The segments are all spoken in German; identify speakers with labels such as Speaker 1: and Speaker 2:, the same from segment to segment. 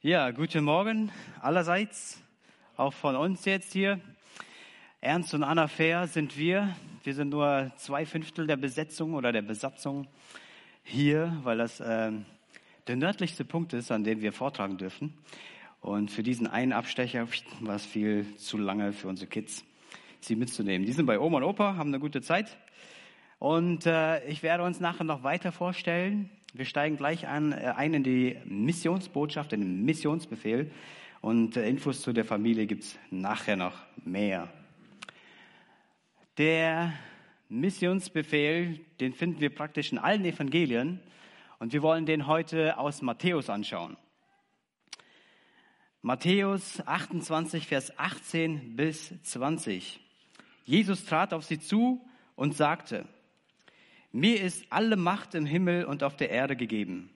Speaker 1: Ja, guten Morgen allerseits, auch von uns jetzt hier. Ernst und Anna Fair sind wir. Wir sind nur zwei Fünftel der Besetzung oder der Besatzung hier, weil das äh, der nördlichste Punkt ist, an dem wir vortragen dürfen. Und für diesen einen Abstecher war es viel zu lange für unsere Kids, sie mitzunehmen. Die sind bei Oma und Opa, haben eine gute Zeit. Und äh, ich werde uns nachher noch weiter vorstellen. Wir steigen gleich an, äh, ein in die Missionsbotschaft, in den Missionsbefehl. Und äh, Infos zu der Familie gibt's nachher noch mehr. Der Missionsbefehl, den finden wir praktisch in allen Evangelien. Und wir wollen den heute aus Matthäus anschauen. Matthäus 28, Vers 18 bis 20. Jesus trat auf sie zu und sagte, mir ist alle Macht im Himmel und auf der Erde gegeben.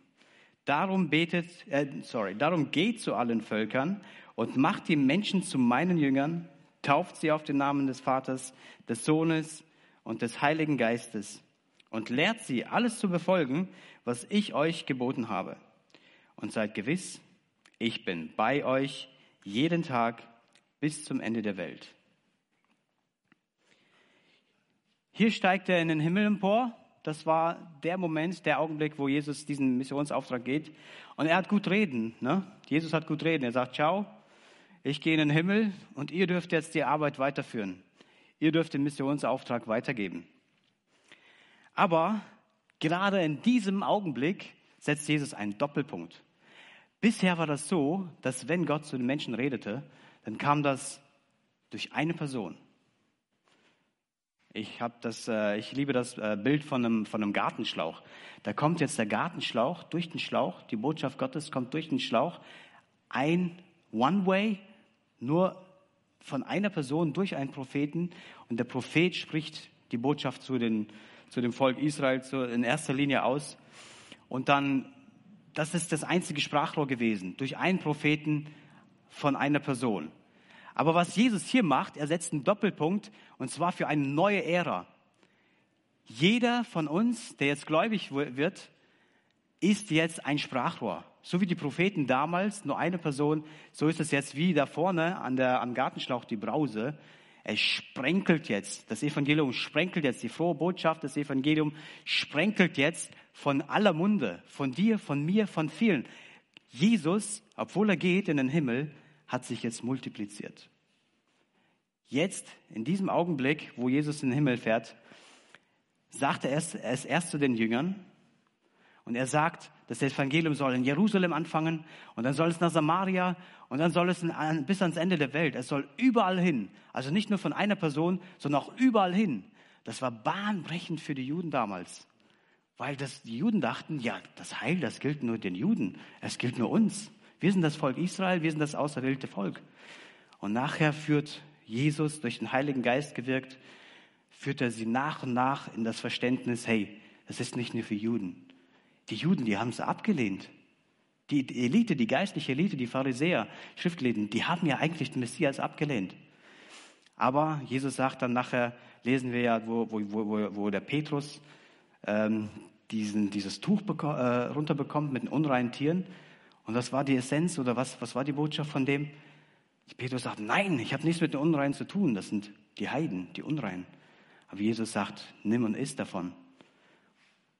Speaker 1: Darum betet, äh, sorry, darum geht zu allen Völkern und macht die Menschen zu meinen Jüngern, tauft sie auf den Namen des Vaters, des Sohnes und des Heiligen Geistes und lehrt sie alles zu befolgen, was ich euch geboten habe. Und seid gewiss, ich bin bei euch jeden Tag bis zum Ende der Welt. Hier steigt er in den Himmel empor das war der Moment, der Augenblick, wo Jesus diesen Missionsauftrag geht. Und er hat gut reden. Ne? Jesus hat gut reden. Er sagt, ciao, ich gehe in den Himmel und ihr dürft jetzt die Arbeit weiterführen. Ihr dürft den Missionsauftrag weitergeben. Aber gerade in diesem Augenblick setzt Jesus einen Doppelpunkt. Bisher war das so, dass wenn Gott zu den Menschen redete, dann kam das durch eine Person. Ich, hab das, äh, ich liebe das äh, Bild von einem, von einem Gartenschlauch. Da kommt jetzt der Gartenschlauch durch den Schlauch, die Botschaft Gottes kommt durch den Schlauch. Ein One-Way, nur von einer Person durch einen Propheten. Und der Prophet spricht die Botschaft zu, den, zu dem Volk Israel zu, in erster Linie aus. Und dann, das ist das einzige Sprachrohr gewesen, durch einen Propheten von einer Person. Aber was Jesus hier macht, er setzt einen Doppelpunkt und zwar für eine neue Ära. Jeder von uns, der jetzt gläubig wird, ist jetzt ein Sprachrohr. So wie die Propheten damals, nur eine Person, so ist es jetzt wie da vorne an der, am Gartenschlauch die Brause. Es sprenkelt jetzt, das Evangelium sprenkelt jetzt, die frohe Botschaft, das Evangelium sprenkelt jetzt von aller Munde, von dir, von mir, von vielen. Jesus, obwohl er geht in den Himmel, hat sich jetzt multipliziert. Jetzt, in diesem Augenblick, wo Jesus in den Himmel fährt, sagt er es, er erst zu den Jüngern und er sagt, das Evangelium soll in Jerusalem anfangen und dann soll es nach Samaria und dann soll es in, bis ans Ende der Welt. Es soll überall hin. Also nicht nur von einer Person, sondern auch überall hin. Das war bahnbrechend für die Juden damals. Weil das, die Juden dachten, ja, das Heil, das gilt nur den Juden. Es gilt nur uns. Wir sind das Volk Israel, wir sind das auserwählte Volk. Und nachher führt Jesus durch den Heiligen Geist gewirkt, führt er sie nach und nach in das Verständnis, hey, das ist nicht nur für Juden. Die Juden, die haben es abgelehnt. Die Elite, die geistliche Elite, die Pharisäer, Schriftlesen, die haben ja eigentlich den Messias abgelehnt. Aber Jesus sagt dann nachher, lesen wir ja, wo, wo, wo, wo der Petrus ähm, diesen, dieses Tuch äh, runterbekommt mit den unreinen Tieren. Und was war die Essenz oder was, was war die Botschaft von dem? Petrus sagt, nein, ich habe nichts mit den Unreinen zu tun. Das sind die Heiden, die Unreinen. Aber Jesus sagt, nimm und iss davon.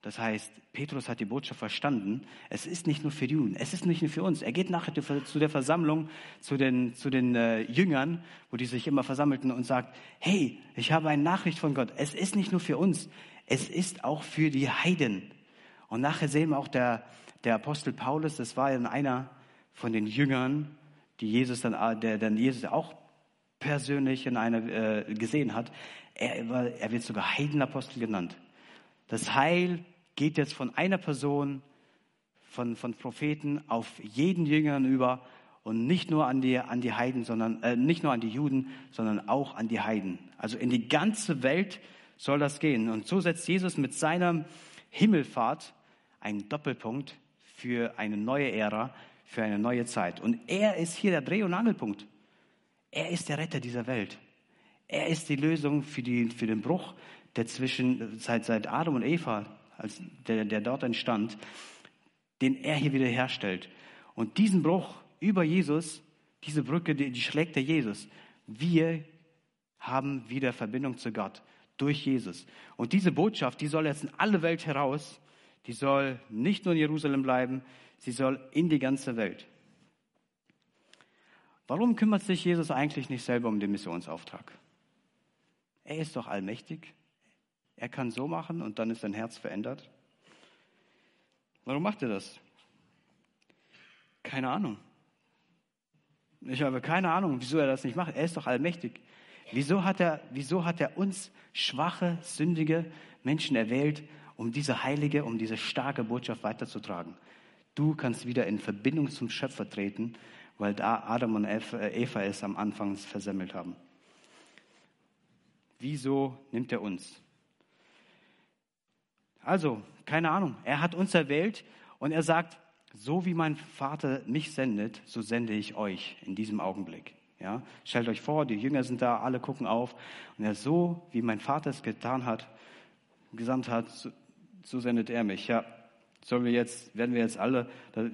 Speaker 1: Das heißt, Petrus hat die Botschaft verstanden. Es ist nicht nur für die Juden, es ist nicht nur für uns. Er geht nachher zu der Versammlung, zu den, zu den äh, Jüngern, wo die sich immer versammelten und sagt, hey, ich habe eine Nachricht von Gott. Es ist nicht nur für uns, es ist auch für die Heiden. Und nachher sehen wir auch der, der Apostel Paulus, das war ja einer von den Jüngern, die Jesus dann, der dann Jesus auch persönlich in einer äh, gesehen hat. Er, er wird sogar Heidenapostel genannt. Das Heil geht jetzt von einer Person, von, von Propheten auf jeden Jüngern über und nicht nur an die, an die Heiden, sondern äh, nicht nur an die Juden, sondern auch an die Heiden. Also in die ganze Welt soll das gehen. Und so setzt Jesus mit seiner Himmelfahrt einen Doppelpunkt für eine neue Ära, für eine neue Zeit. Und er ist hier der Dreh- und Angelpunkt. Er ist der Retter dieser Welt. Er ist die Lösung für, die, für den Bruch, der zwischen, seit, Adam und Eva, als der, der dort entstand, den er hier wieder herstellt. Und diesen Bruch, über Jesus, diese Brücke, die, die schlägt der Jesus. Wir haben wieder Verbindung zu Gott durch Jesus. Und diese Botschaft, die soll jetzt in alle Welt heraus, die soll nicht nur in Jerusalem bleiben, sie soll in die ganze Welt. Warum kümmert sich Jesus eigentlich nicht selber um den Missionsauftrag? Er ist doch allmächtig. Er kann so machen und dann ist sein Herz verändert. Warum macht er das? Keine Ahnung. Ich habe keine Ahnung, wieso er das nicht macht. Er ist doch allmächtig. Wieso hat er, wieso hat er uns schwache, sündige Menschen erwählt, um diese heilige, um diese starke Botschaft weiterzutragen? Du kannst wieder in Verbindung zum Schöpfer treten, weil da Adam und Eva es am Anfang versemmelt haben. Wieso nimmt er uns? Also, keine Ahnung. Er hat uns erwählt und er sagt, so wie mein Vater mich sendet, so sende ich euch in diesem Augenblick. Ja, stellt euch vor, die Jünger sind da, alle gucken auf. Und er so, wie mein Vater es getan hat, gesandt hat, so, sendet er mich. Ja, sollen wir jetzt, werden wir jetzt alle,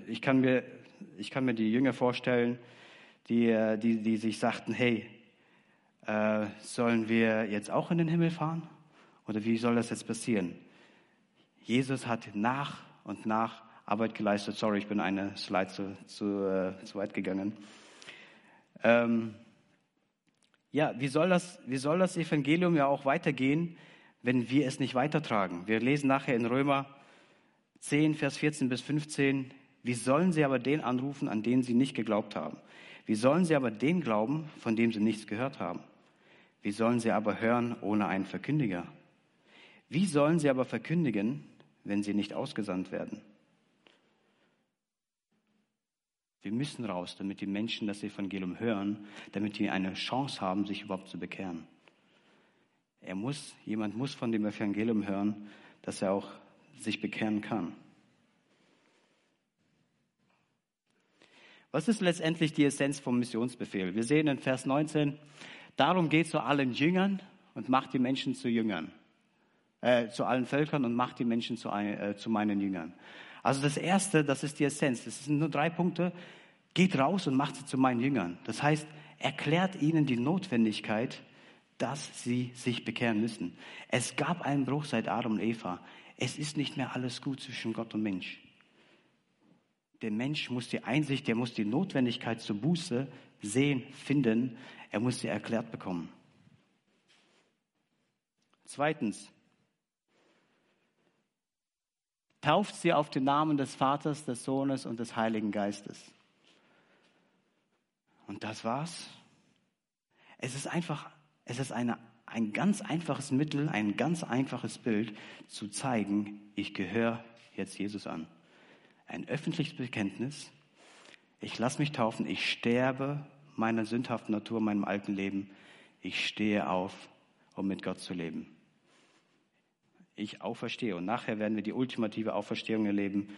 Speaker 1: ich kann mir, ich kann mir die Jünger vorstellen, die, äh, die, die sich sagten, hey, äh, sollen wir jetzt auch in den Himmel fahren? Oder wie soll das jetzt passieren? Jesus hat nach und nach Arbeit geleistet. Sorry, ich bin eine Slide zu, zu, äh, zu weit gegangen. Ähm, ja, wie soll, das, wie soll das Evangelium ja auch weitergehen, wenn wir es nicht weitertragen? Wir lesen nachher in Römer 10, Vers 14 bis 15, wie sollen sie aber den anrufen, an den sie nicht geglaubt haben? Wie sollen sie aber den glauben, von dem sie nichts gehört haben? Wie sollen sie aber hören ohne einen Verkündiger? Wie sollen sie aber verkündigen, wenn sie nicht ausgesandt werden? Wir müssen raus, damit die Menschen das Evangelium hören, damit die eine Chance haben, sich überhaupt zu bekehren. Er muss, jemand muss von dem Evangelium hören, dass er auch sich bekehren kann. Was ist letztendlich die Essenz vom Missionsbefehl? Wir sehen in Vers 19, darum geht zu allen Jüngern und macht die Menschen zu Jüngern, äh, zu allen Völkern und macht die Menschen zu, äh, zu meinen Jüngern. Also das Erste, das ist die Essenz. Das sind nur drei Punkte. Geht raus und macht sie zu meinen Jüngern. Das heißt, erklärt ihnen die Notwendigkeit, dass sie sich bekehren müssen. Es gab einen Bruch seit Adam und Eva. Es ist nicht mehr alles gut zwischen Gott und Mensch. Der Mensch muss die Einsicht, der muss die Notwendigkeit zur Buße sehen, finden. Er muss sie erklärt bekommen. Zweitens, tauft sie auf den Namen des Vaters, des Sohnes und des Heiligen Geistes. Und das war's. Es ist einfach, es ist eine, ein ganz einfaches Mittel, ein ganz einfaches Bild zu zeigen, ich gehöre jetzt Jesus an. Ein öffentliches Bekenntnis. Ich lasse mich taufen, ich sterbe meiner sündhaften Natur, meinem alten Leben. Ich stehe auf, um mit Gott zu leben ich auferstehe. Und nachher werden wir die ultimative Auferstehung erleben.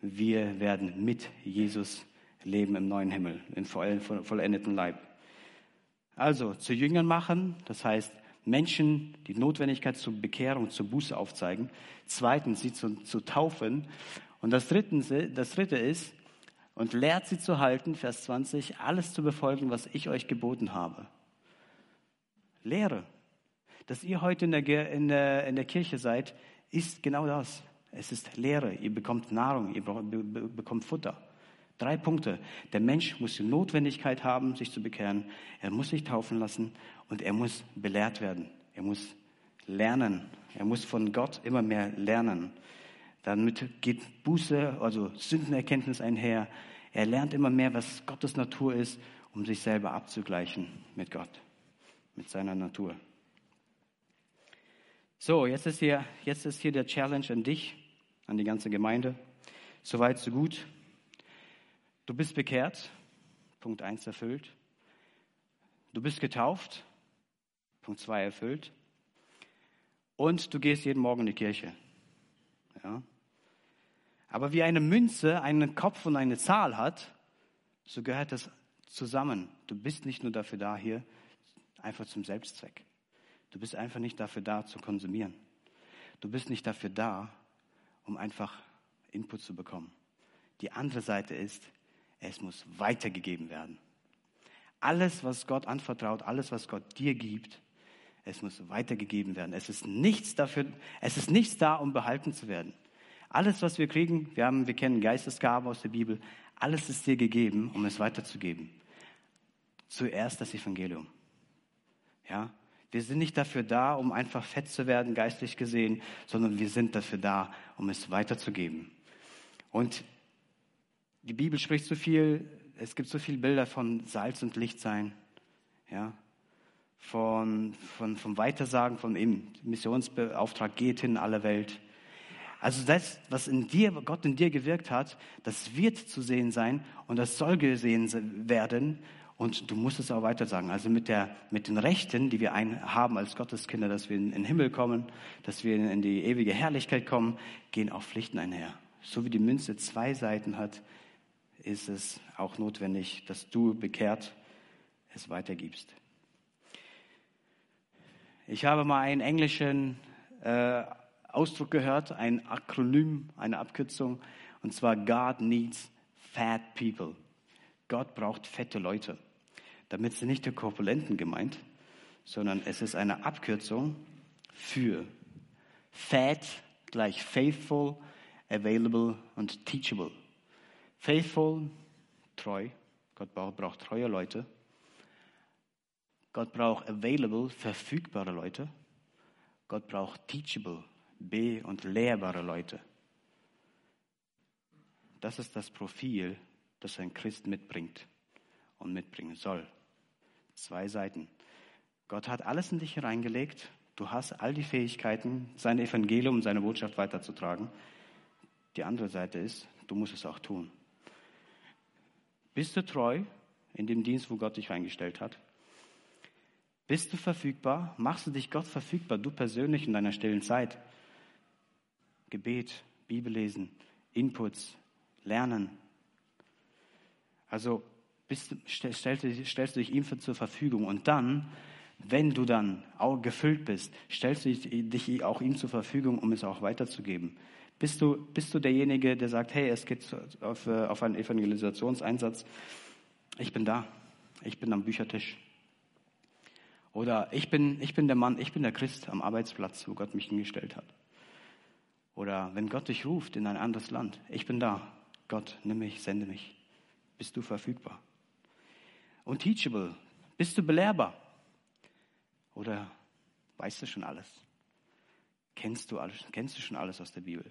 Speaker 1: Wir werden mit Jesus leben im neuen Himmel, in vollendeten Leib. Also zu Jüngern machen, das heißt Menschen die Notwendigkeit zur Bekehrung, zur Buße aufzeigen. Zweitens, sie zu, zu taufen. Und das, dritte, das dritte ist, und lehrt sie zu halten, Vers 20, alles zu befolgen, was ich euch geboten habe. Lehre dass ihr heute in der, in der, in der Kirche seid, ist genau das. Es ist Lehre. Ihr bekommt Nahrung, ihr bekommt Futter. Drei Punkte. Der Mensch muss die Notwendigkeit haben, sich zu bekehren. Er muss sich taufen lassen und er muss belehrt werden. Er muss lernen. Er muss von Gott immer mehr lernen. Damit geht Buße, also Sündenerkenntnis einher. Er lernt immer mehr, was Gottes Natur ist, um sich selber abzugleichen mit Gott, mit seiner Natur. So, jetzt ist hier, jetzt ist hier der Challenge an dich, an die ganze Gemeinde. Soweit, so gut. Du bist bekehrt, Punkt 1 erfüllt. Du bist getauft, Punkt 2 erfüllt. Und du gehst jeden Morgen in die Kirche. Ja. Aber wie eine Münze einen Kopf und eine Zahl hat, so gehört das zusammen. Du bist nicht nur dafür da hier, einfach zum Selbstzweck. Du bist einfach nicht dafür da zu konsumieren. Du bist nicht dafür da, um einfach Input zu bekommen. Die andere Seite ist, es muss weitergegeben werden. Alles, was Gott anvertraut, alles, was Gott dir gibt, es muss weitergegeben werden. Es ist nichts dafür, es ist nichts da, um behalten zu werden. Alles, was wir kriegen, wir haben, wir kennen Geistesgaben aus der Bibel, alles ist dir gegeben, um es weiterzugeben. Zuerst das Evangelium. Ja, wir sind nicht dafür da, um einfach fett zu werden, geistlich gesehen, sondern wir sind dafür da, um es weiterzugeben. Und die Bibel spricht so viel, es gibt so viele Bilder von Salz und Licht sein, ja, von, von, vom Weitersagen, vom Missionsbeauftrag geht in alle Welt. Also das, was in dir, Gott in dir gewirkt hat, das wird zu sehen sein und das soll gesehen werden und du musst es auch weiter sagen. Also mit, der, mit den Rechten, die wir ein, haben als Gotteskinder, dass wir in den Himmel kommen, dass wir in die ewige Herrlichkeit kommen, gehen auch Pflichten einher. So wie die Münze zwei Seiten hat, ist es auch notwendig, dass du bekehrt es weitergibst. Ich habe mal einen englischen äh, Ausdruck gehört, ein Akronym, eine Abkürzung, und zwar God needs fat people. Gott braucht fette Leute. Damit sind nicht die Korpulenten gemeint, sondern es ist eine Abkürzung für fat gleich faithful, available und teachable. Faithful, treu. Gott braucht, treue Leute. Gott braucht available, verfügbare Leute. Gott braucht teachable, be- und lehrbare Leute. Das ist das Profil, das ein Christ mitbringt und mitbringen soll. Zwei Seiten. Gott hat alles in dich hereingelegt. Du hast all die Fähigkeiten, sein Evangelium, seine Botschaft weiterzutragen. Die andere Seite ist, du musst es auch tun. Bist du treu in dem Dienst, wo Gott dich eingestellt hat? Bist du verfügbar? Machst du dich Gott verfügbar, du persönlich in deiner stillen Zeit? Gebet, Bibellesen, Inputs, Lernen. Also bist, stellst, stellst du dich ihm zur Verfügung und dann, wenn du dann auch gefüllt bist, stellst du dich auch ihm zur Verfügung, um es auch weiterzugeben. Bist du, bist du derjenige, der sagt, hey, es geht auf, äh, auf einen Evangelisationseinsatz, ich bin da, ich bin am Büchertisch. Oder ich bin, ich bin der Mann, ich bin der Christ am Arbeitsplatz, wo Gott mich hingestellt hat. Oder wenn Gott dich ruft in ein anderes Land, ich bin da. Gott, nimm mich, sende mich. Bist du verfügbar? Und teachable, bist du belehrbar? Oder weißt du schon alles? Kennst du alles? Kennst du schon alles aus der Bibel?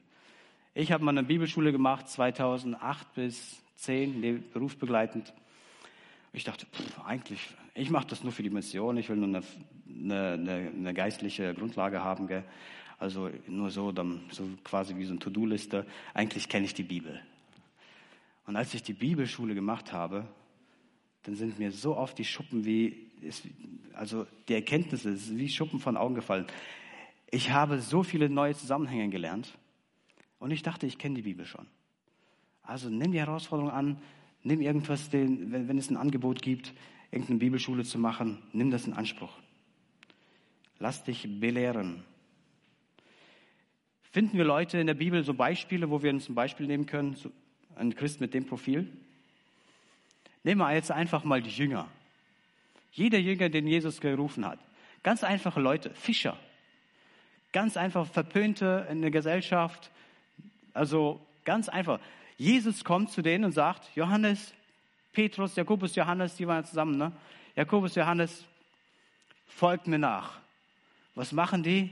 Speaker 1: Ich habe mal eine Bibelschule gemacht, 2008 bis 10, berufsbegleitend. Ich dachte, pff, eigentlich, ich mache das nur für die Mission, ich will nur eine, eine, eine geistliche Grundlage haben. Gell? Also nur so, dann, so quasi wie so eine To-Do-Liste. Eigentlich kenne ich die Bibel. Und als ich die Bibelschule gemacht habe, dann sind mir so oft die Schuppen wie, also die Erkenntnisse, wie Schuppen von Augen gefallen. Ich habe so viele neue Zusammenhänge gelernt und ich dachte, ich kenne die Bibel schon. Also nimm die Herausforderung an, nimm irgendwas, den, wenn, wenn es ein Angebot gibt, irgendeine Bibelschule zu machen, nimm das in Anspruch. Lass dich belehren. Finden wir Leute in der Bibel so Beispiele, wo wir uns ein Beispiel nehmen können, so ein Christ mit dem Profil? Nehmen wir jetzt einfach mal die Jünger. Jeder Jünger, den Jesus gerufen hat. Ganz einfache Leute, Fischer. Ganz einfach Verpönte in der Gesellschaft. Also ganz einfach. Jesus kommt zu denen und sagt, Johannes, Petrus, Jakobus, Johannes, die waren zusammen, ne? Jakobus, Johannes, folgt mir nach. Was machen die?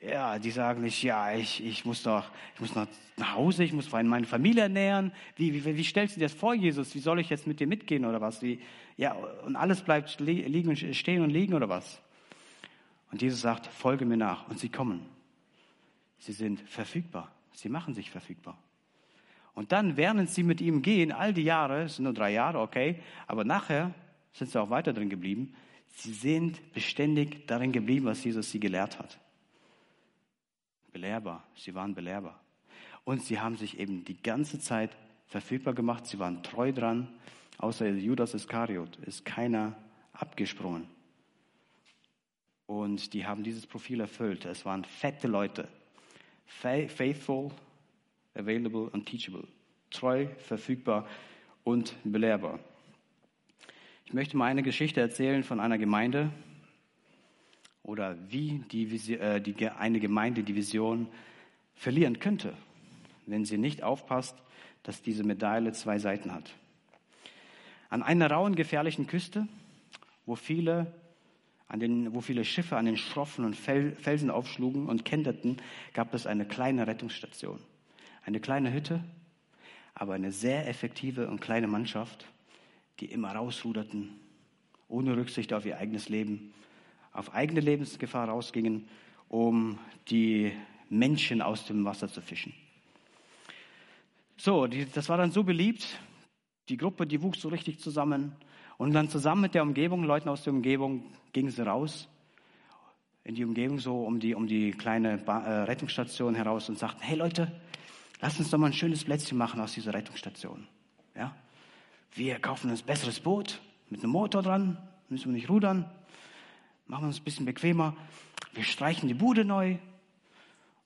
Speaker 1: Ja, die sagen nicht, ja, ich, ich muss doch, ich muss noch nach Hause, ich muss meine Familie ernähren. Wie, wie, wie stellst du dir das vor, Jesus? Wie soll ich jetzt mit dir mitgehen oder was? Wie, ja, und alles bleibt liegen stehen und liegen oder was? Und Jesus sagt, folge mir nach. Und sie kommen. Sie sind verfügbar. Sie machen sich verfügbar. Und dann, während sie mit ihm gehen, all die Jahre, es sind nur drei Jahre, okay, aber nachher sind sie auch weiter drin geblieben. Sie sind beständig darin geblieben, was Jesus sie gelehrt hat belehrbar. Sie waren belehrbar. Und sie haben sich eben die ganze Zeit verfügbar gemacht. Sie waren treu dran. Außer Judas Iskariot ist keiner abgesprungen. Und die haben dieses Profil erfüllt. Es waren fette Leute. Faithful, available und teachable. Treu, verfügbar und belehrbar. Ich möchte mal eine Geschichte erzählen von einer Gemeinde oder wie die, äh, die, eine Gemeinde die Vision verlieren könnte, wenn sie nicht aufpasst, dass diese Medaille zwei Seiten hat. An einer rauen, gefährlichen Küste, wo viele, an den, wo viele Schiffe an den Schroffen und Felsen aufschlugen und kenterten, gab es eine kleine Rettungsstation. Eine kleine Hütte, aber eine sehr effektive und kleine Mannschaft, die immer rausruderten, ohne Rücksicht auf ihr eigenes Leben, auf eigene Lebensgefahr rausgingen, um die Menschen aus dem Wasser zu fischen. So, die, das war dann so beliebt. Die Gruppe, die wuchs so richtig zusammen. Und dann zusammen mit der Umgebung, Leuten aus der Umgebung, gingen sie raus in die Umgebung so um die, um die kleine ba äh, Rettungsstation heraus und sagten, hey Leute, lasst uns doch mal ein schönes Plätzchen machen aus dieser Rettungsstation. Ja? Wir kaufen uns ein besseres Boot mit einem Motor dran, müssen wir nicht rudern, machen wir uns ein bisschen bequemer. Wir streichen die Bude neu,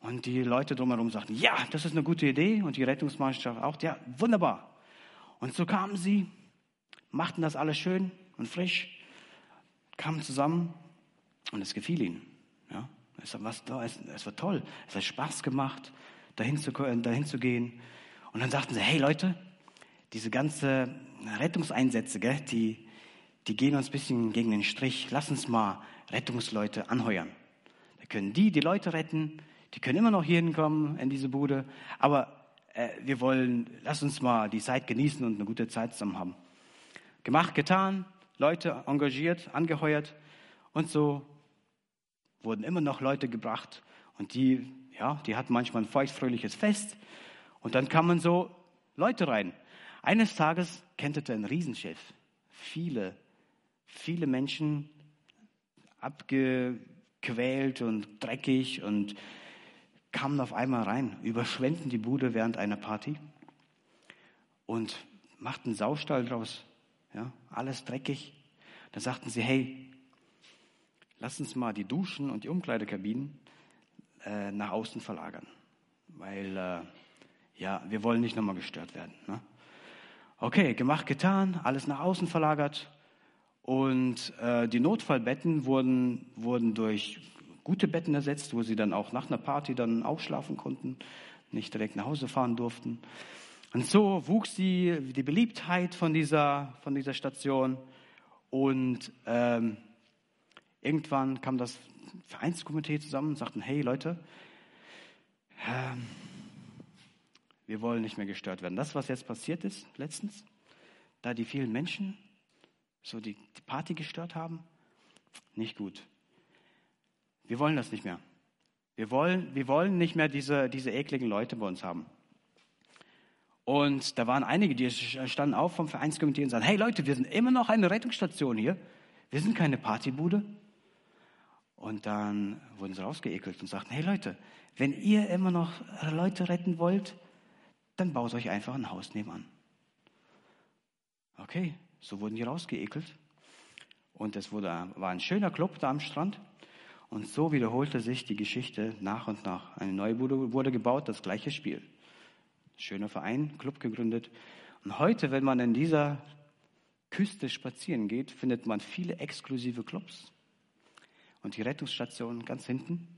Speaker 1: und die Leute drumherum sagten, ja, das ist eine gute Idee. Und die Rettungsmannschaft auch, ja, wunderbar. Und so kamen sie, machten das alles schön und frisch, kamen zusammen und es gefiel ihnen. Ja, es, war, es war toll, es hat Spaß gemacht, dahin zu, dahin zu gehen. Und dann sagten sie, hey Leute, diese ganze Rettungseinsätze, gell, die, die gehen uns ein bisschen gegen den Strich. Lass uns mal Rettungsleute anheuern. Da können die die Leute retten, die können immer noch hier hinkommen in diese Bude, aber äh, wir wollen, lass uns mal die Zeit genießen und eine gute Zeit zusammen haben. Gemacht, getan, Leute engagiert, angeheuert und so wurden immer noch Leute gebracht und die, ja, die hatten manchmal ein feuchtfröhliches Fest und dann kamen so Leute rein. Eines Tages kenterte ein Riesenschiff. Viele, viele Menschen abgequält und dreckig und kamen auf einmal rein, überschwemmten die Bude während einer Party und machten Saustall draus. Ja, alles dreckig. Da sagten sie, hey, lass uns mal die Duschen und die Umkleidekabinen äh, nach außen verlagern, weil äh, ja, wir wollen nicht nochmal gestört werden. Ne? Okay, gemacht, getan, alles nach außen verlagert und äh, die Notfallbetten wurden, wurden durch gute Betten ersetzt, wo sie dann auch nach einer Party dann aufschlafen konnten, nicht direkt nach Hause fahren durften. Und so wuchs die, die Beliebtheit von dieser, von dieser Station und ähm, irgendwann kam das Vereinskomitee zusammen und sagten, hey Leute, ähm, wir wollen nicht mehr gestört werden. Das, was jetzt passiert ist letztens, da die vielen Menschen so die, die Party gestört haben, nicht gut. Wir wollen das nicht mehr. Wir wollen, wir wollen nicht mehr diese, diese ekligen Leute bei uns haben. Und da waren einige, die standen auf vom Vereinskomitee und sagten, hey Leute, wir sind immer noch eine Rettungsstation hier. Wir sind keine Partybude. Und dann wurden sie rausgeekelt und sagten, hey Leute, wenn ihr immer noch Leute retten wollt, dann baut euch einfach ein Haus nebenan. Okay, so wurden die rausgeekelt. Und es wurde, war ein schöner Club da am Strand. Und so wiederholte sich die Geschichte nach und nach. Eine neue Bude wurde gebaut, das gleiche Spiel. Schöner Verein, Club gegründet. Und heute, wenn man in dieser Küste spazieren geht, findet man viele exklusive Clubs. Und die Rettungsstation ganz hinten.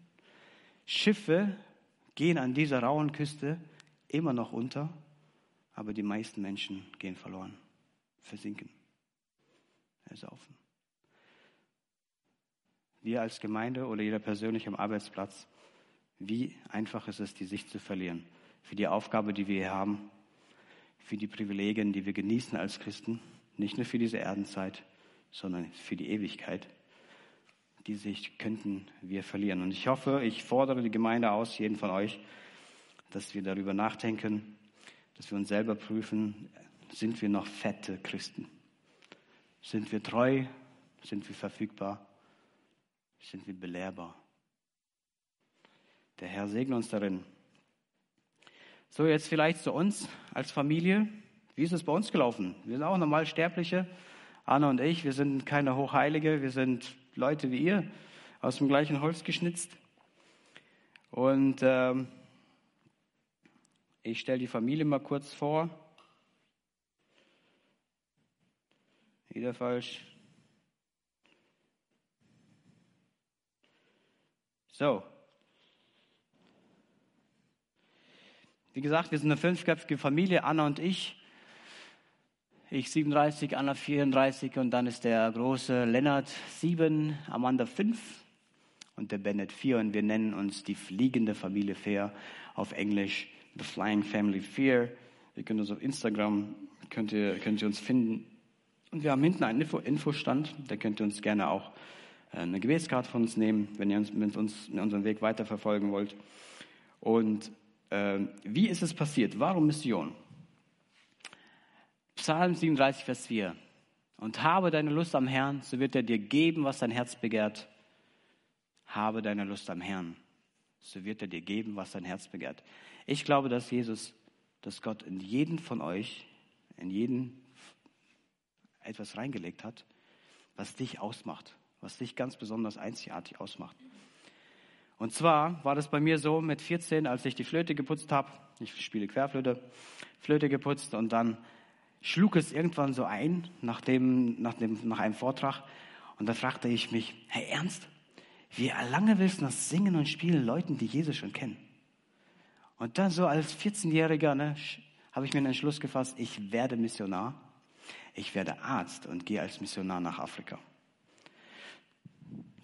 Speaker 1: Schiffe gehen an dieser rauen Küste immer noch unter, aber die meisten Menschen gehen verloren, versinken, ersaufen wir als Gemeinde oder jeder persönlich am Arbeitsplatz, wie einfach ist es, die Sicht zu verlieren für die Aufgabe, die wir hier haben, für die Privilegien, die wir genießen als Christen, nicht nur für diese Erdenzeit, sondern für die Ewigkeit. Die Sicht könnten wir verlieren. Und ich hoffe, ich fordere die Gemeinde aus, jeden von euch, dass wir darüber nachdenken, dass wir uns selber prüfen, sind wir noch fette Christen? Sind wir treu? Sind wir verfügbar? sind wir belehrbar. Der Herr segne uns darin. So, jetzt vielleicht zu uns als Familie. Wie ist es bei uns gelaufen? Wir sind auch normal Sterbliche. Anna und ich, wir sind keine Hochheilige, wir sind Leute wie ihr, aus dem gleichen Holz geschnitzt. Und ähm, ich stelle die Familie mal kurz vor. wieder falsch. So. Wie gesagt, wir sind eine fünfköpfige Familie, Anna und ich. Ich 37, Anna 34 und dann ist der große Lennart 7, Amanda 5 und der Bennett 4 und wir nennen uns die fliegende Familie Fair auf Englisch The Flying Family Fear. Ihr könnt uns auf Instagram, könnt ihr, könnt ihr uns finden. Und wir haben hinten einen Info, Infostand, da könnt ihr uns gerne auch äh, eine Gebetskarte von uns nehmen, wenn ihr uns mit uns in unserem Weg weiterverfolgen wollt. Und wie ist es passiert? Warum Mission? Psalm 37, Vers 4. Und habe deine Lust am Herrn, so wird er dir geben, was dein Herz begehrt. Habe deine Lust am Herrn, so wird er dir geben, was dein Herz begehrt. Ich glaube, dass Jesus, dass Gott in jeden von euch, in jeden etwas reingelegt hat, was dich ausmacht, was dich ganz besonders einzigartig ausmacht. Und zwar war das bei mir so mit 14, als ich die Flöte geputzt habe. Ich spiele Querflöte, Flöte geputzt und dann schlug es irgendwann so ein nach, dem, nach, dem, nach einem Vortrag. Und da fragte ich mich, hey Ernst, wie lange willst du das Singen und Spielen Leuten, die Jesus schon kennen? Und dann so als 14-Jähriger ne, habe ich mir einen Entschluss gefasst, ich werde Missionar, ich werde Arzt und gehe als Missionar nach Afrika.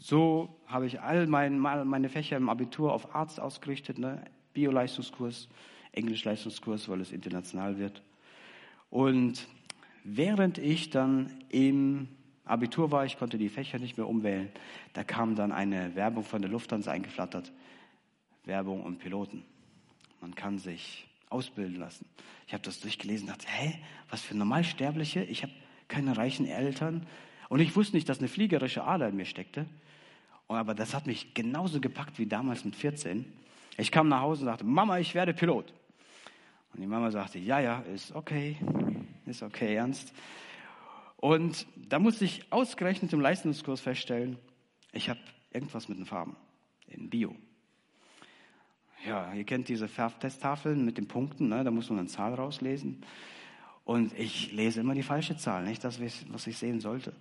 Speaker 1: So habe ich all mein, meine Fächer im Abitur auf Arzt ausgerichtet, ne? Bio-Leistungskurs, Englisch-Leistungskurs, weil es international wird. Und während ich dann im Abitur war, ich konnte die Fächer nicht mehr umwählen, da kam dann eine Werbung von der Lufthansa eingeflattert. Werbung und Piloten. Man kann sich ausbilden lassen. Ich habe das durchgelesen dachte, hä, was für Normalsterbliche? Ich habe keine reichen Eltern. Und ich wusste nicht, dass eine fliegerische Ader in mir steckte. Aber das hat mich genauso gepackt wie damals mit 14. Ich kam nach Hause und sagte, Mama, ich werde Pilot. Und die Mama sagte, ja, ja, ist okay, ist okay, ernst. Und da musste ich ausgerechnet im Leistungskurs feststellen, ich habe irgendwas mit den Farben in Bio. Ja, ihr kennt diese Färbtesttafeln mit den Punkten, ne? da muss man eine Zahl rauslesen. Und ich lese immer die falsche Zahl, nicht das, was ich sehen sollte.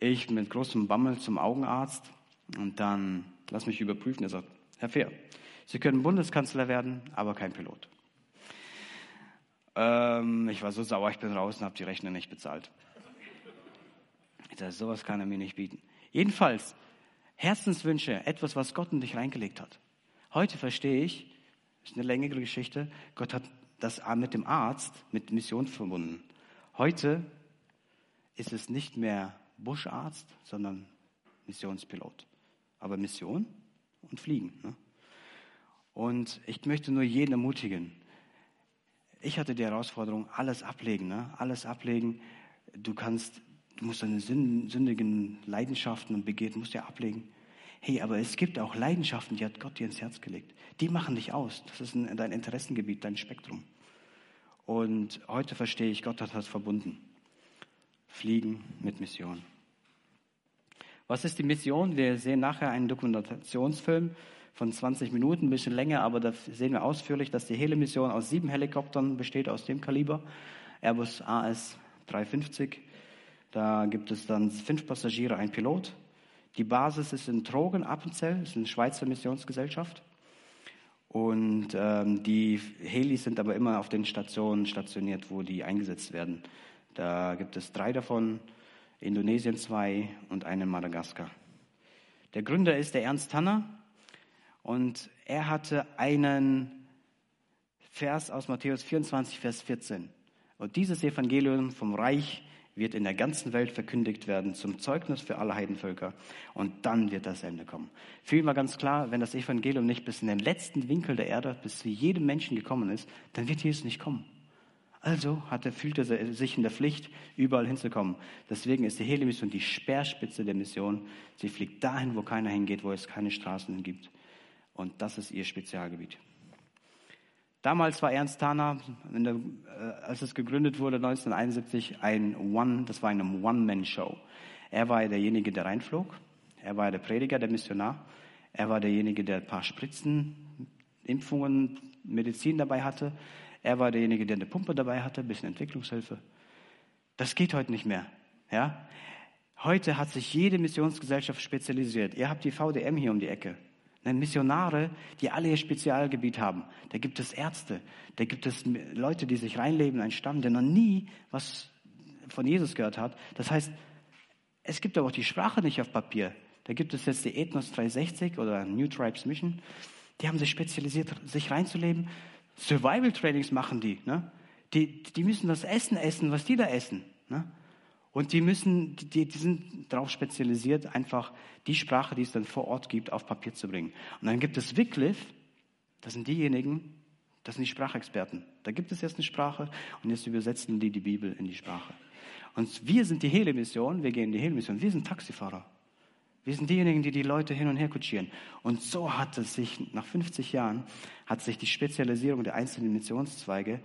Speaker 1: Ich mit großem Bammel zum Augenarzt und dann lass mich überprüfen. Er sagt, Herr Fehr, Sie können Bundeskanzler werden, aber kein Pilot. Ähm, ich war so sauer, ich bin raus und habe die Rechnung nicht bezahlt. Ich dachte, sowas kann er mir nicht bieten. Jedenfalls, Herzenswünsche, etwas, was Gott in dich reingelegt hat. Heute verstehe ich, ist eine längere Geschichte, Gott hat das mit dem Arzt, mit Mission verbunden. Heute ist es nicht mehr Buscharzt, sondern Missionspilot. Aber Mission und Fliegen. Ne? Und ich möchte nur jeden ermutigen, ich hatte die Herausforderung, alles ablegen, ne? alles ablegen. Du kannst, du musst deine sündigen Leidenschaften und Begierden, musst ja ablegen. Hey, aber es gibt auch Leidenschaften, die hat Gott dir ins Herz gelegt. Die machen dich aus. Das ist ein, dein Interessengebiet, dein Spektrum. Und heute verstehe ich, Gott hat das verbunden. Fliegen mit Mission. Was ist die Mission? Wir sehen nachher einen Dokumentationsfilm von 20 Minuten, ein bisschen länger, aber da sehen wir ausführlich, dass die Hele-Mission aus sieben Helikoptern besteht, aus dem Kaliber. Airbus AS 350. Da gibt es dann fünf Passagiere, ein Pilot. Die Basis ist in Trogen, Appenzell, das ist eine Schweizer Missionsgesellschaft. Und ähm, die Helis sind aber immer auf den Stationen stationiert, wo die eingesetzt werden. Da gibt es drei davon, Indonesien zwei und einen in Madagaskar. Der Gründer ist der Ernst Tanner, und er hatte einen Vers aus Matthäus 24, Vers 14. Und dieses Evangelium vom Reich wird in der ganzen Welt verkündigt werden zum Zeugnis für alle Heidenvölker. Und dann wird das Ende kommen. Für ihn war ganz klar, wenn das Evangelium nicht bis in den letzten Winkel der Erde, bis zu jedem Menschen gekommen ist, dann wird Jesus nicht kommen. Also hat er, fühlte er sich in der Pflicht, überall hinzukommen. Deswegen ist die Helimission die Speerspitze der Mission. Sie fliegt dahin, wo keiner hingeht, wo es keine Straßen gibt. Und das ist ihr Spezialgebiet. Damals war Ernst Thaner, der, äh, als es gegründet wurde 1971, ein One, das war eine One-Man-Show. Er war derjenige, der reinflog. Er war der Prediger, der Missionar. Er war derjenige, der ein paar Spritzen, Impfungen, Medizin dabei hatte. Er war derjenige, der eine Pumpe dabei hatte, ein bisschen Entwicklungshilfe. Das geht heute nicht mehr. Ja? Heute hat sich jede Missionsgesellschaft spezialisiert. Ihr habt die VDM hier um die Ecke. Missionare, die alle ihr Spezialgebiet haben. Da gibt es Ärzte, da gibt es Leute, die sich reinleben, ein Stamm, der noch nie was von Jesus gehört hat. Das heißt, es gibt aber auch die Sprache nicht auf Papier. Da gibt es jetzt die Ethnos 360 oder New Tribes Mission. Die haben sich spezialisiert, sich reinzuleben. Survival Trainings machen die. Ne? Die, die müssen das Essen essen, was die da essen. Ne? Und die müssen, die, die sind darauf spezialisiert, einfach die Sprache, die es dann vor Ort gibt, auf Papier zu bringen. Und dann gibt es Wycliffe, das sind diejenigen, das sind die Sprachexperten. Da gibt es jetzt eine Sprache und jetzt übersetzen die die Bibel in die Sprache. Und wir sind die Hele-Mission, wir gehen in die Hele-Mission, wir sind Taxifahrer. Wir sind diejenigen, die die Leute hin und her kutschieren. Und so hat es sich, nach 50 Jahren, hat sich die Spezialisierung der einzelnen Missionszweige,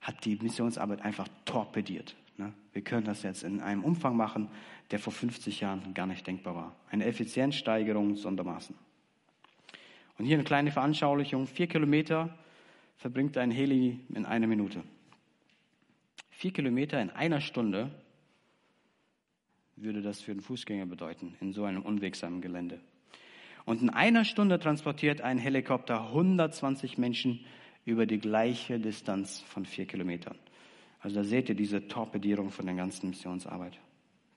Speaker 1: hat die Missionsarbeit einfach torpediert. Ne? Wir können das jetzt in einem Umfang machen, der vor 50 Jahren gar nicht denkbar war. Eine Effizienzsteigerung sondermaßen. Und hier eine kleine Veranschaulichung. Vier Kilometer verbringt ein Heli in einer Minute. Vier Kilometer in einer Stunde würde das für einen Fußgänger bedeuten, in so einem unwegsamen Gelände. Und in einer Stunde transportiert ein Helikopter 120 Menschen über die gleiche Distanz von vier Kilometern. Also da seht ihr diese Torpedierung von der ganzen Missionsarbeit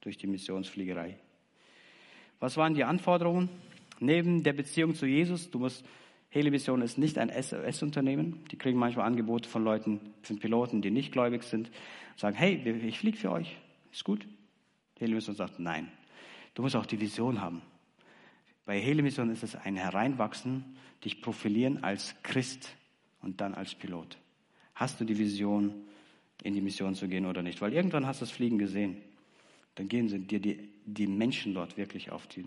Speaker 1: durch die Missionsfliegerei. Was waren die Anforderungen? Neben der Beziehung zu Jesus, du musst, Helimission ist nicht ein SOS-Unternehmen. Die kriegen manchmal Angebote von Leuten, von Piloten, die nicht gläubig sind, sagen, hey, ich fliege für euch, ist gut. Helimission sagt, nein. Du musst auch die Vision haben. Bei Helimission ist es ein Hereinwachsen, dich profilieren als Christ und dann als Pilot. Hast du die Vision, in die Mission zu gehen oder nicht. Weil irgendwann hast du das Fliegen gesehen. Dann gehen sie dir die, die Menschen dort wirklich auf, die,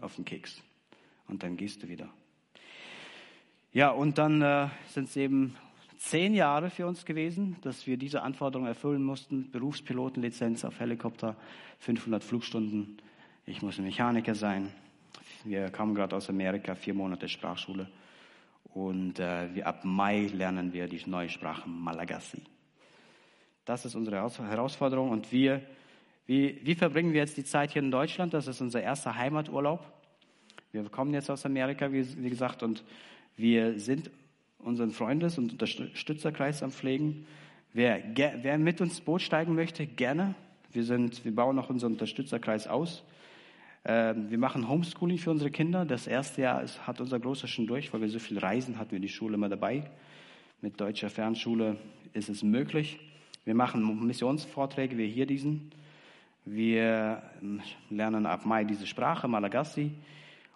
Speaker 1: auf den Keks. Und dann gehst du wieder. Ja, und dann äh, sind es eben zehn Jahre für uns gewesen, dass wir diese Anforderungen erfüllen mussten. Berufspilotenlizenz auf Helikopter, 500 Flugstunden. Ich muss Mechaniker sein. Wir kamen gerade aus Amerika, vier Monate Sprachschule. Und äh, wir, ab Mai lernen wir die neue Sprache Malagasy. Das ist unsere Herausforderung. Und wir, wie, wie verbringen wir jetzt die Zeit hier in Deutschland? Das ist unser erster Heimaturlaub. Wir kommen jetzt aus Amerika, wie, wie gesagt, und wir sind unseren Freundes- und Unterstützerkreis am Pflegen. Wer, wer mit uns Boot steigen möchte, gerne. Wir, sind, wir bauen auch unseren Unterstützerkreis aus. Ähm, wir machen Homeschooling für unsere Kinder. Das erste Jahr ist, hat unser Großer schon durch, weil wir so viel reisen, hatten wir die Schule immer dabei. Mit deutscher Fernschule ist es möglich. Wir machen Missionsvorträge wie hier diesen. Wir ähm, lernen ab Mai diese Sprache, Malagasy.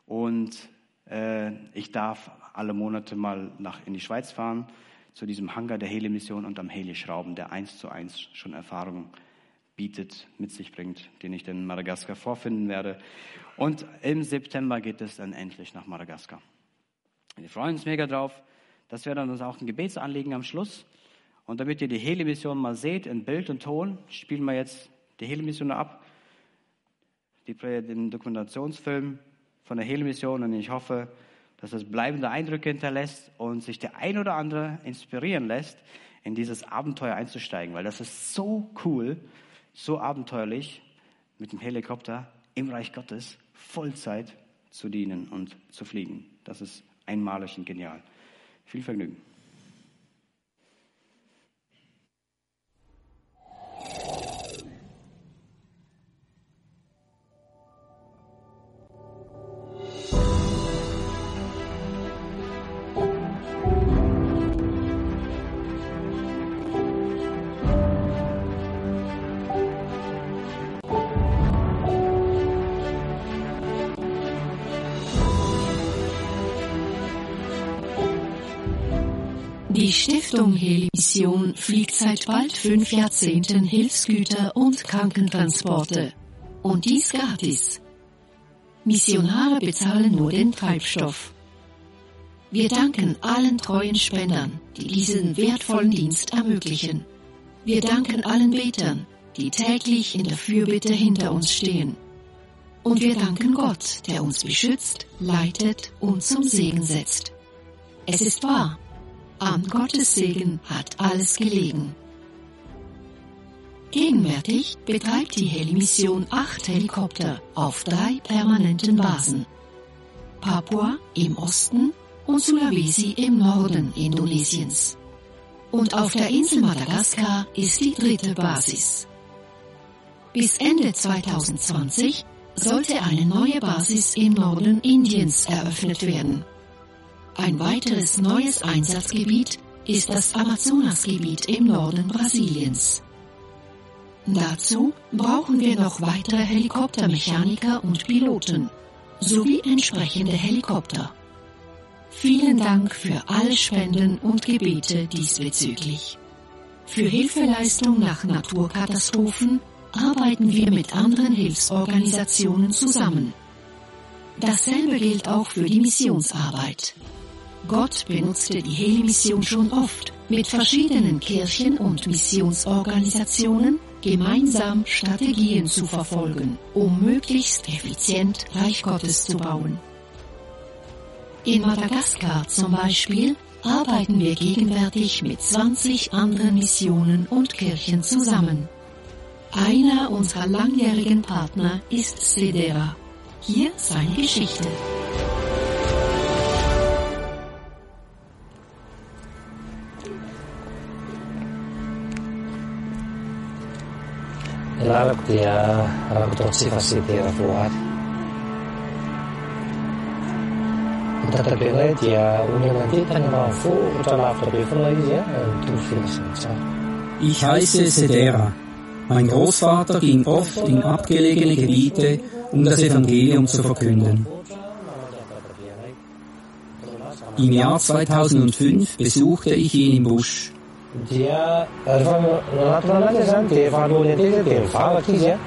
Speaker 1: Und äh, ich darf alle Monate mal nach, in die Schweiz fahren, zu diesem Hangar der Hele-Mission und am Heli schrauben, der eins zu eins schon Erfahrung bietet, mit sich bringt, den ich in Madagaskar vorfinden werde. Und im September geht es dann endlich nach Madagaskar. Wir freuen uns mega drauf. Das wäre dann auch ein Gebetsanliegen am Schluss. Und damit ihr die Heli-Mission mal seht in Bild und Ton, spielen wir jetzt die Heli-Mission ab, die, den Dokumentationsfilm von der Heli-Mission. Und ich hoffe, dass das bleibende Eindrücke hinterlässt und sich der ein oder andere inspirieren lässt, in dieses Abenteuer einzusteigen. Weil das ist so cool, so abenteuerlich, mit dem Helikopter im Reich Gottes Vollzeit zu dienen und zu fliegen. Das ist einmalig und genial. Viel Vergnügen.
Speaker 2: Stiftung Heli-Mission fliegt seit bald fünf Jahrzehnten Hilfsgüter und Krankentransporte. Und dies gratis. Missionare bezahlen nur den Treibstoff. Wir danken allen treuen Spendern, die diesen wertvollen Dienst ermöglichen. Wir danken allen Betern, die täglich in der Fürbitte hinter uns stehen. Und wir danken Gott, der uns beschützt, leitet und zum Segen setzt. Es ist wahr, an Gottes Segen hat alles gelegen. Gegenwärtig betreibt die Helimission acht Helikopter auf drei permanenten Basen. Papua im Osten und Sulawesi im Norden Indonesiens. Und auf der Insel Madagaskar ist die dritte Basis. Bis Ende 2020 sollte eine neue Basis im Norden Indiens eröffnet werden. Ein weiteres neues Einsatzgebiet ist das Amazonasgebiet im Norden Brasiliens. Dazu brauchen wir noch weitere Helikoptermechaniker und Piloten sowie entsprechende Helikopter. Vielen Dank für alle Spenden und Gebete diesbezüglich. Für Hilfeleistung nach Naturkatastrophen arbeiten wir mit anderen Hilfsorganisationen zusammen. Dasselbe gilt auch für die Missionsarbeit. Gott benutzte die Heli-Mission schon oft, mit verschiedenen Kirchen und Missionsorganisationen gemeinsam Strategien zu verfolgen, um möglichst effizient Reich Gottes zu bauen. In Madagaskar zum Beispiel arbeiten wir gegenwärtig mit 20 anderen Missionen und Kirchen zusammen. Einer unserer langjährigen Partner ist Sedera. Hier seine Geschichte.
Speaker 3: Rabtia, Rabtotsifa Rafuat. Mtatabilat ja, Unyanatitan Mafu, Utalaftabifalaisia, Tufilis.
Speaker 4: Ich heiße Sedera. Mein Großvater ging oft in abgelegene Gebiete, um das Evangelium zu verkünden. Im Jahr 2005 besuchte ich ihn im Busch
Speaker 3: dia naturalmente zany dia fahalohany andeha dia mivavaka izy a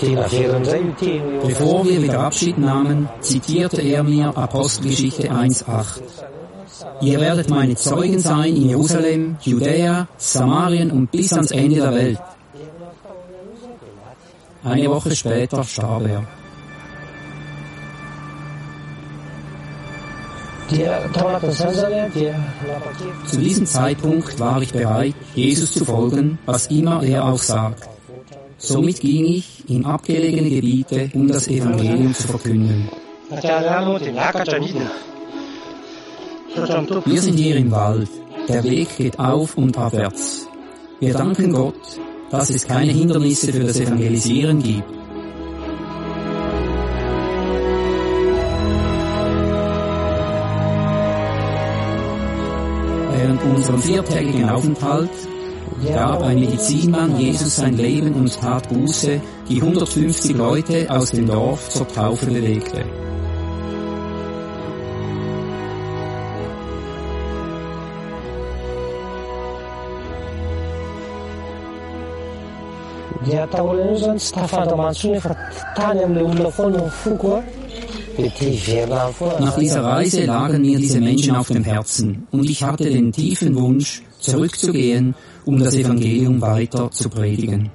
Speaker 3: dia naverindray io teny
Speaker 4: Bevor wir wieder Abschied nahmen, zitierte er mir Apostelgeschichte 1,8. Ihr werdet meine Zeugen sein in Jerusalem, Judäa, Samarien und bis ans Ende der Welt. Eine Woche später starb er. Zu diesem Zeitpunkt war ich bereit, Jesus zu folgen, was immer er auch sagt. Somit ging ich in abgelegene Gebiete, um das Evangelium zu verkünden. Wir sind hier im Wald. Der Weg geht auf und abwärts. Wir danken Gott, dass es keine Hindernisse für das Evangelisieren gibt. Während unserem viertägigen Aufenthalt gab ein Medizinmann Jesus sein Leben und tat Buße, die 150 Leute aus dem Dorf zur Taufe bewegte.
Speaker 3: dia ataolana io zany tsy tafantamantsony fa tany amin'ilay olona foana
Speaker 4: Nach dieser Reise lagen mir diese Menschen auf dem Herzen und ich hatte den tiefen Wunsch, zurückzugehen, um das Evangelium weiter zu predigen.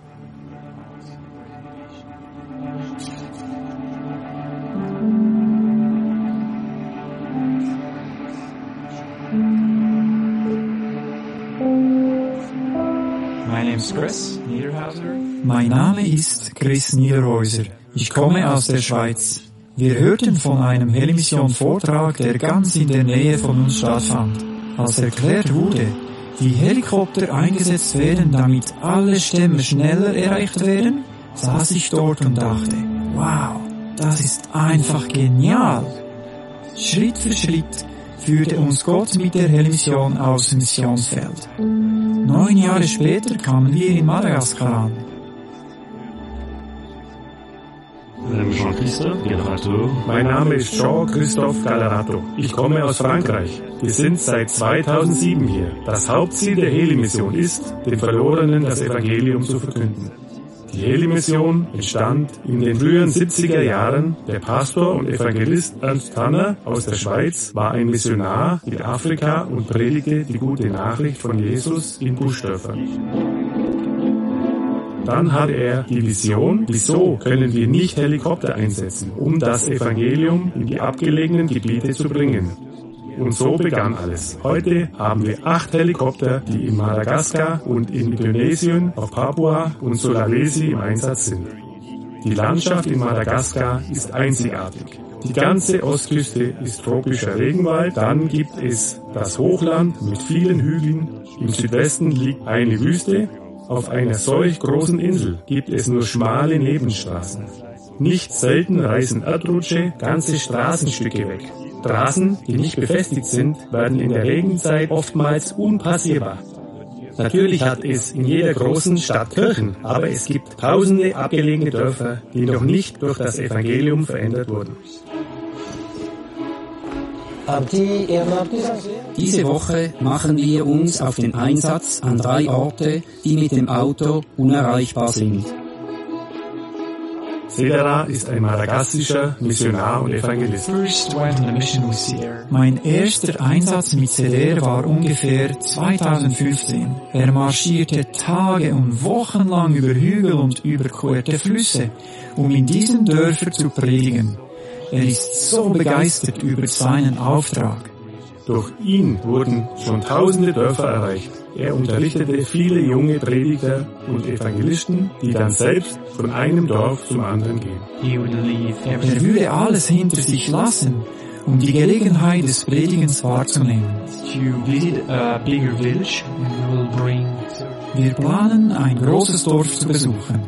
Speaker 5: Mein Name ist Chris Niederhäuser. Ich komme aus der Schweiz. Wir hörten von einem Helimission-Vortrag, der ganz in der Nähe von uns stattfand. Als erklärt wurde, wie Helikopter eingesetzt werden, damit alle Stämme schneller erreicht werden, saß ich dort und dachte, wow, das ist einfach genial. Schritt für Schritt führte uns Gott mit der Helimission aufs Missionsfeld. Neun Jahre später kamen wir in Madagaskar an.
Speaker 6: Jean-Christophe Generator.
Speaker 7: Mein Name ist Jean-Christophe Galerato. Ich komme aus Frankreich. Wir sind seit 2007 hier. Das Hauptziel der Heli-Mission ist, den Verlorenen das Evangelium zu verkünden. Die Heli-Mission entstand in den frühen 70er Jahren. Der Pastor und Evangelist Ernst Tanner aus der Schweiz war ein Missionar in Afrika und predigte die gute Nachricht von Jesus in Buschdörfern. Dann hatte er die Vision, wieso können wir nicht Helikopter einsetzen, um das Evangelium in die abgelegenen Gebiete zu bringen. Und so begann alles. Heute haben wir acht Helikopter, die in Madagaskar und in Indonesien, auf Papua und Sulawesi im Einsatz sind. Die Landschaft in Madagaskar ist einzigartig. Die ganze Ostküste ist tropischer Regenwald, dann gibt es das Hochland mit vielen Hügeln, im Südwesten liegt eine Wüste, auf einer solch großen Insel gibt es nur schmale Nebenstraßen. Nicht selten reißen Erdrutsche ganze Straßenstücke weg. Straßen, die nicht befestigt sind, werden in der Regenzeit oftmals unpassierbar. Natürlich hat es in jeder großen Stadt Kirchen, aber es gibt tausende abgelegene Dörfer, die noch nicht durch das Evangelium verändert wurden.
Speaker 4: Diese Woche machen wir uns auf den Einsatz an drei Orte, die mit dem Auto unerreichbar sind.
Speaker 7: Sedera ist ein madagassischer Missionar und Evangelist.
Speaker 5: Mein erster Einsatz mit Cedar war ungefähr 2015. Er marschierte Tage und Wochen lang über Hügel und überquerte Flüsse, um in diesen Dörfern zu predigen. Er ist so begeistert über seinen Auftrag.
Speaker 7: Durch ihn wurden schon tausende Dörfer erreicht. Er unterrichtete viele junge Prediger und Evangelisten, die dann selbst von einem Dorf zum anderen gehen.
Speaker 5: Er würde alles hinter sich lassen, um die Gelegenheit des Predigens wahrzunehmen. Wir planen, ein großes Dorf zu besuchen.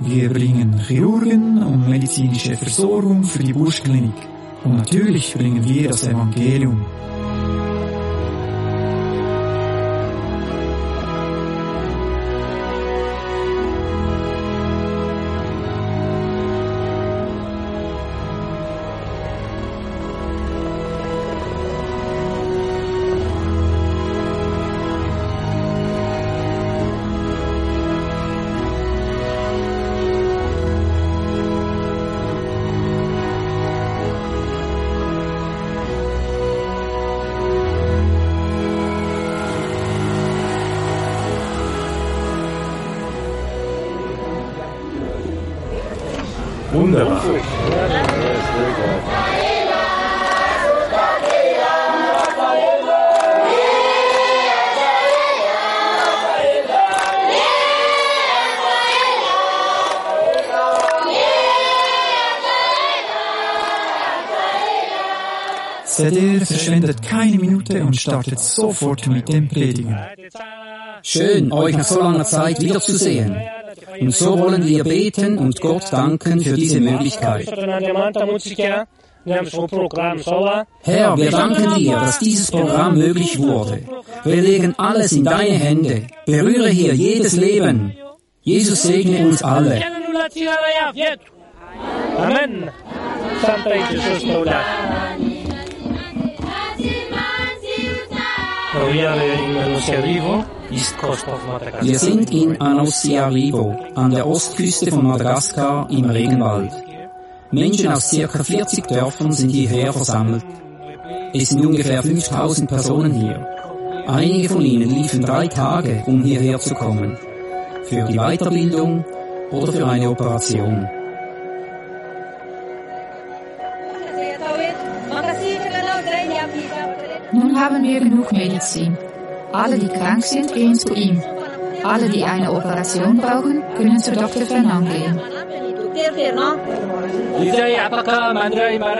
Speaker 5: Wir bringen Chirurgen und medizinische Versorgung für die Buschklinik. Und natürlich bringen wir das Evangelium. Und startet sofort mit dem Predigen.
Speaker 4: Schön, euch nach so langer Zeit wiederzusehen. Und so wollen wir beten und Gott danken für diese Möglichkeit. Herr, wir danken dir, dass dieses Programm möglich wurde. Wir legen alles in deine Hände. Berühre hier jedes Leben. Jesus segne uns alle.
Speaker 3: Amen. Sampai
Speaker 4: Wir sind in Anosiarivo, an der Ostküste von Madagaskar im Regenwald. Menschen aus circa 40 Dörfern sind hierher versammelt. Es sind ungefähr 5000 Personen hier. Einige von ihnen liefen drei Tage, um hierher zu kommen. Für die Weiterbildung oder für eine Operation.
Speaker 2: Haben wir genug Medizin. Alle, die krank sind, gehen zu ihm. Alle, die eine Operation brauchen, können zu Dr. Fernand gehen.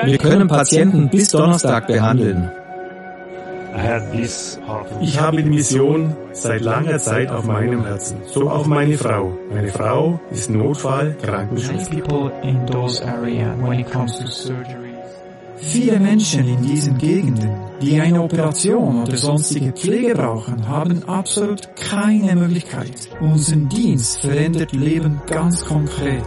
Speaker 8: Wir können Patienten bis Donnerstag behandeln.
Speaker 7: Ich habe die Mission seit langer Zeit auf meinem Herzen. So auch meine Frau. Meine Frau ist Notfall
Speaker 5: Viele Menschen in diesen Gegenden, die eine Operation oder sonstige Pflege brauchen, haben absolut keine Möglichkeit. Unser Dienst verändert Leben ganz konkret.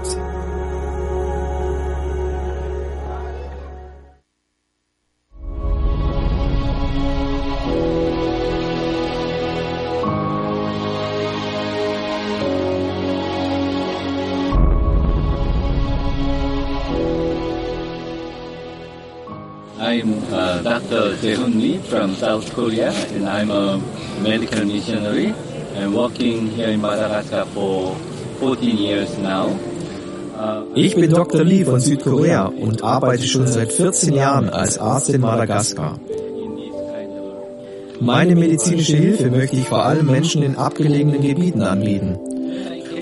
Speaker 9: I'm uh, Dr. Jae-hoon Lee from South Korea, and I'm a medical missionary and working here in Madagascar for 14 years now. Uh,
Speaker 8: Ich bin Dr. Lee von Südkorea und arbeite schon seit 14 Jahren als Arzt in Madagaskar. Meine medizinische Hilfe möchte ich vor allem Menschen in abgelegenen Gebieten anbieten.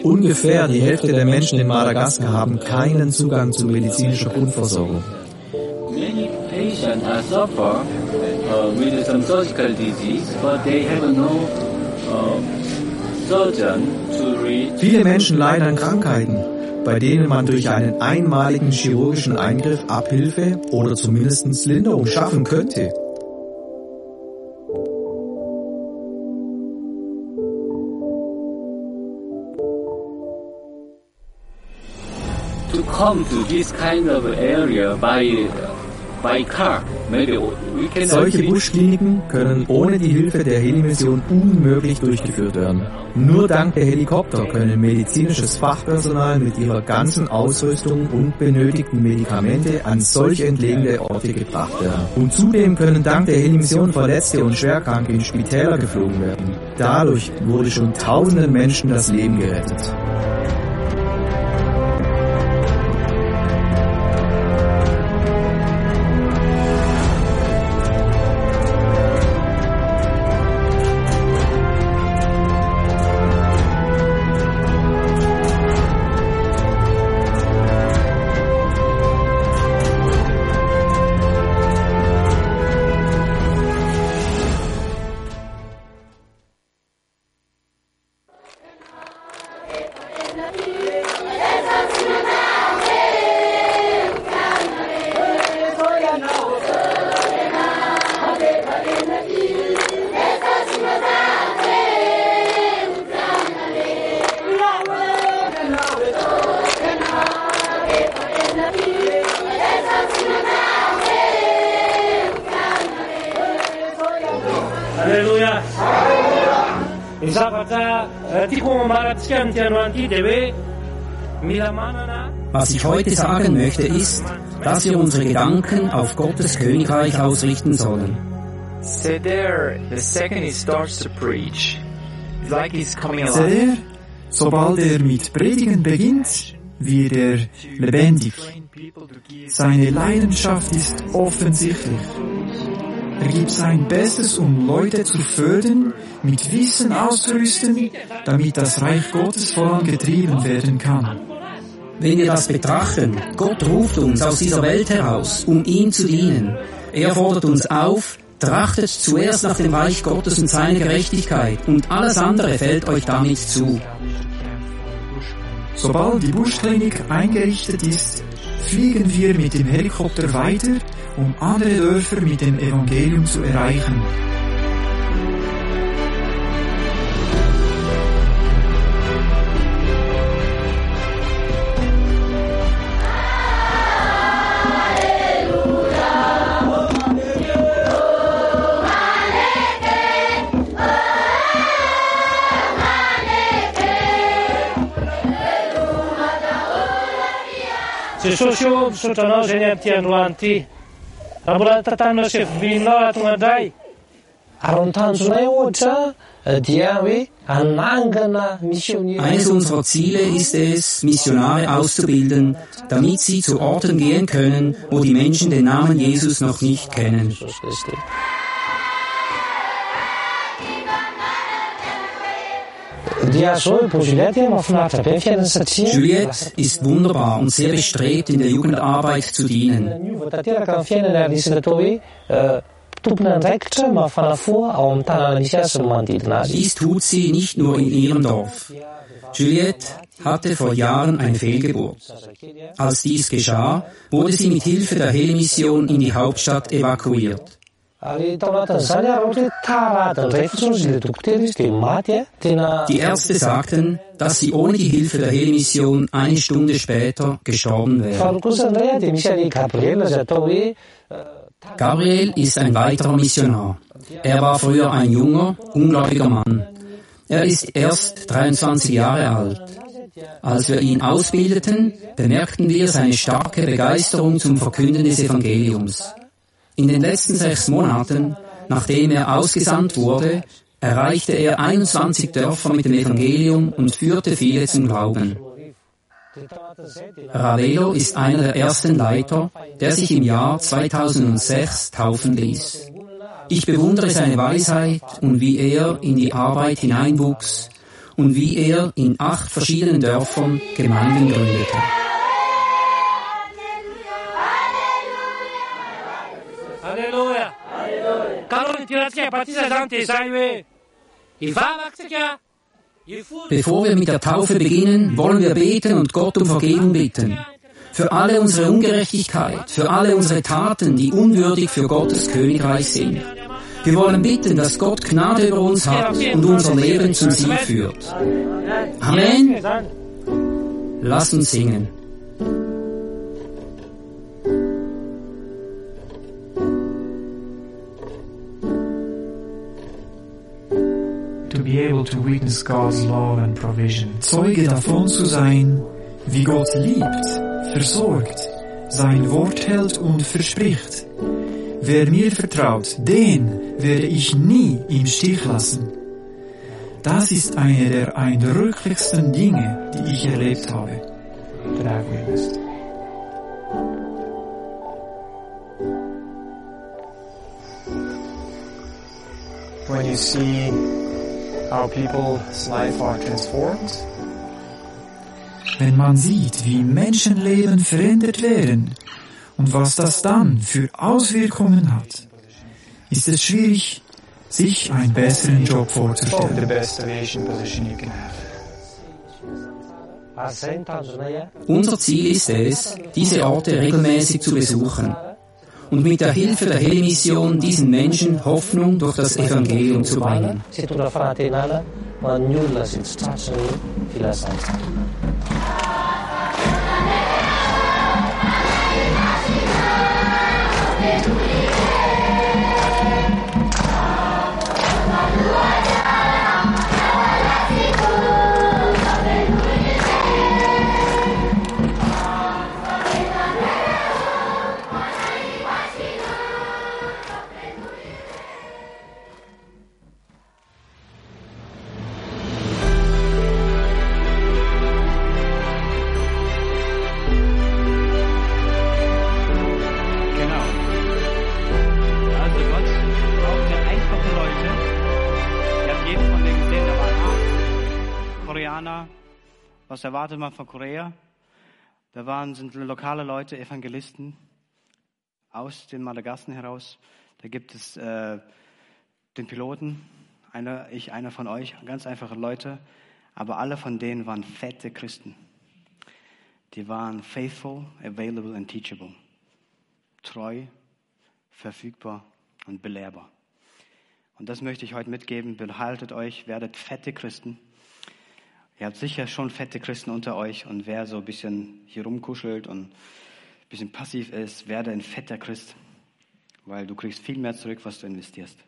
Speaker 8: Ungefähr die Hälfte der Menschen in Madagaskar haben keinen Zugang zu medizinischer Grundversorgung.
Speaker 9: Patients are suffer uh, with some surgical disease, but they have no uh, surgeon to reach.
Speaker 8: Viele Menschen leiden an Krankheiten, bei denen man durch einen einmaligen chirurgischen Eingriff Abhilfe oder zumindest Linderung schaffen könnte.
Speaker 9: to come to this kind of area by
Speaker 8: Solche Buschkliniken können ohne die Hilfe der Helimission unmöglich durchgeführt werden. Nur dank der Helikopter können medizinisches Fachpersonal mit ihrer ganzen Ausrüstung und benötigten Medikamente an solch entlegene Orte gebracht werden. Und zudem können dank der Helimission Verletzte und Schwerkranke in Spitäler geflogen werden. Dadurch wurde schon tausenden Menschen das Leben gerettet.
Speaker 4: Was ich heute sagen möchte ist, dass wir unsere Gedanken auf Gottes Königreich ausrichten sollen.
Speaker 10: There, the second he starts to preach, like he's coming alive.
Speaker 5: Ihr, sobald er mit Predigen beginnt, wird er lebendig. Seine Leidenschaft ist offensichtlich. Er gibt sein Bestes, um Leute zu fördern, mit Wissen auszurüsten, damit das Reich Gottes vorangetrieben werden kann.
Speaker 4: Wenn wir das betrachten, Gott ruft uns aus dieser Welt heraus, um ihm zu dienen. Er fordert uns auf, trachtet zuerst nach dem Reich Gottes und seiner Gerechtigkeit und alles andere fällt euch damit zu.
Speaker 5: Sobald die Buschklinik eingerichtet ist, fliegen wir mit dem Helikopter weiter, um andere Dörfer mit dem Evangelium zu erreichen.
Speaker 11: Indray.
Speaker 3: Ary ny tanjonay ohatra dia hoe anangana missionier.
Speaker 4: Eines unserer Ziele ist es, Missionare auszubilden, damit sie zu Orten gehen können, wo die Menschen den Namen Jesus noch nicht kennen.
Speaker 3: Juliette
Speaker 4: ist wunderbar und sehr bestrebt, in der Jugendarbeit zu dienen.
Speaker 3: azy.
Speaker 4: Dies tut sie nicht nur in ihrem Dorf. Juliette hatte vor Jahren eine Fehlgeburt. Als dies geschah, wurde sie mit Hilfe der Helimission in die Hauptstadt evakuiert. Die Ärzte sagten, dass sie ohne die Hilfe der Helimission eine Stunde später gestorben wäre.
Speaker 3: faharoa kosa indray a dia misy any Gabriel izay atao hoe
Speaker 4: Gabriel ist ein weiterer Missionar. Er war früher ein junger, ungläubiger Mann. Er ist erst 23 Jahre alt. Als wir ihn ausbildeten, bemerkten wir seine starke Begeisterung zum Verkünden des Evangeliums. In den letzten sechs Monaten, nachdem er ausgesandt wurde, erreichte er 21 Dörfer mit dem Evangelium und führte viele zum Glauben. Ravelo ist einer der ersten Leiter, der sich im Jahr 2006 taufen ließ. Ich bewundere seine Weisheit und wie er in die Arbeit hineinwuchs und wie er in acht verschiedenen Dörfern Gemeinden gründete. Bevor wir mit der Taufe beginnen, wollen wir beten und Gott um Vergebung bitten. Für alle unsere Ungerechtigkeit, für alle unsere Taten, die unwürdig für Gottes Königreich sind. Wir wollen bitten, dass Gott Gnade über uns hat und unser Leben zum Sieg führt. Amen. Lass uns singen.
Speaker 5: Able to witness God's love and provision. Zeuge davon zu sein, wie Gott liebt, versorgt, sein Wort hält und verspricht. Wer mir vertraut, den werde ich nie im Stich lassen. Das ist eine der eindrücklichsten Dinge, die ich erlebt habe.
Speaker 10: When you see how people's life are transformed,
Speaker 5: Wenn man sieht, wie Menschenleben verändert werden und was das dann für Auswirkungen hat, ist es schwierig, sich einen besseren Job
Speaker 10: the
Speaker 5: vorzustellen.
Speaker 10: best aviation position you can have.
Speaker 4: Unser Ziel ist es, diese Orte regelmäßig zu besuchen und mit der Hilfe der Heli-Mission diesen Menschen Hoffnung durch das Evangelium zu bringen.
Speaker 1: Was erwartet man von Korea? Da waren, sind lokale Leute, Evangelisten aus den Madagassen heraus. Da gibt es äh, den Piloten, einer, ich, einer von euch, ganz einfache Leute. Aber alle von denen waren fette Christen. Die waren faithful, available and teachable treu, verfügbar und belehrbar. Und das möchte ich heute mitgeben. Behaltet euch, werdet fette Christen. Ihr habt sicher schon fette Christen unter euch und wer so ein bisschen hier rumkuschelt und ein bisschen passiv ist, werde ein fetter Christ, weil du kriegst viel mehr zurück, was du investierst.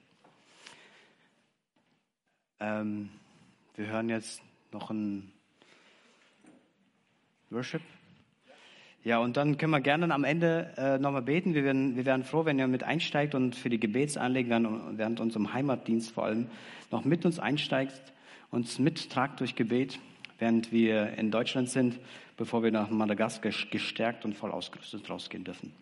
Speaker 1: Ähm, wir hören jetzt noch ein Worship. Ja, und dann können wir gerne am Ende äh, nochmal beten. Wir wären, wir wären froh, wenn ihr mit einsteigt und für die Gebetsanliegen während, während unserem Heimatdienst vor allem noch mit uns einsteigst, uns mittragt durch Gebet, während wir in Deutschland sind, bevor wir nach Madagaskar gestärkt und voll ausgerüstet rausgehen dürfen.